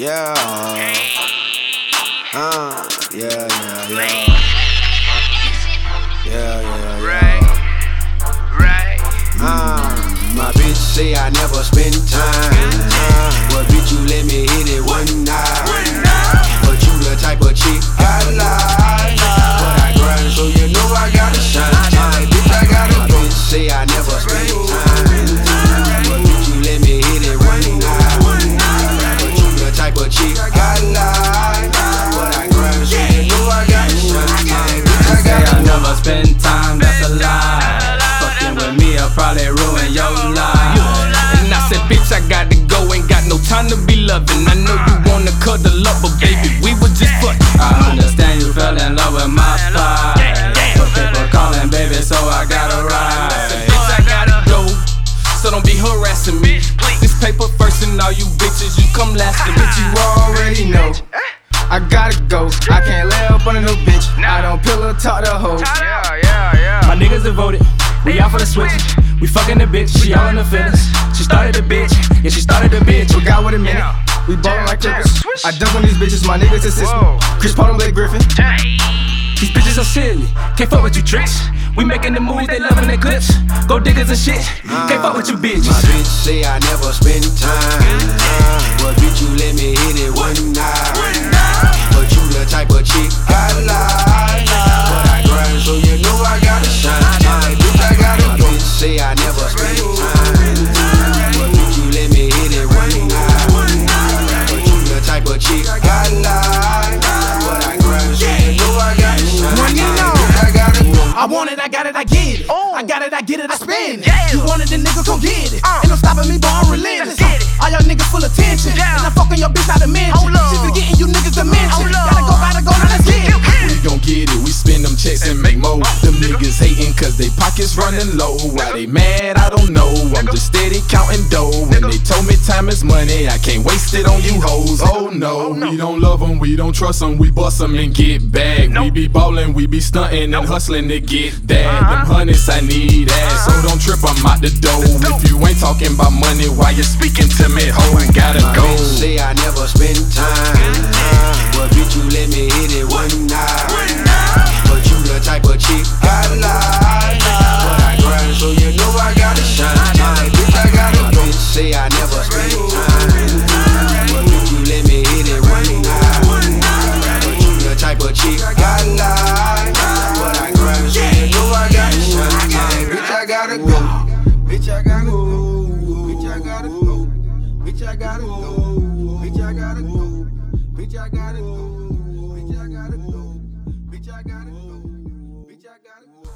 Yeah. Uh, yeah, yeah, yeah. Yeah, yeah, Right, right. Uh, my bitch say I never spend time. Uh, but bitch, you let me hit it one night. Bitch, I gotta go, ain't got no time to be loving. I know you wanna cuddle up, but baby, we were just fucking. I understand you fell in love with my pride. But people calling, baby, so I gotta ride. Bitch, I gotta go, so don't be harassing me. This paper first, and all you bitches, you come last. And bitch, you already know. I gotta go. I can't lay up on no bitch. I don't pillow talk the hoe. Yeah, yeah, yeah. My niggas devoted, we out for the switch. We fucking the bitch, she all in the feelings. She started a bitch, yeah, she started a bitch. We got with a minute. We ballin' like crickets. I dunk on these bitches, my niggas assist me. Chris Paul and Blake Griffin. These bitches are silly, can't fuck with you tricks. We making the moves, they loving the clips. Go diggers and shit, can't fuck with you My bitches. bitch say I never spend time. I want it, I got it, I get it. Ooh. I got it, I get it, I spend it. Yeah. You want it, then nigga, come get it. Uh. Ain't no stopping me, but I'm relentless. Let's get it. All y'all niggas full of tension. Yeah. And I'm fucking your bitch out of mention. Hold up. She forgetting you niggas dimension. Hold up. Gotta go, gotta go, now let's get it. We gon' get it, we spend them checks and make more. Them niggas hating cause they pockets running low. Why they mad, I don't know. I'm just steady counting dough. When they told me time is money, I can't waste it on you hoes. Oh no, oh, we don't love them, we don't trust them, we bust them and get back. We be ballin', we be stunting and hustlin' to get that. Uh-huh. Them hundreds, I need that. So uh-huh. don't trip, I'm out the door. If you ain't talking about money, why you speaking to me, ho? Gotta I gotta go. Bitch, I gotta go. Bitch, I gotta go. Bitch, I gotta go. Bitch, I gotta go. Bitch, I gotta go.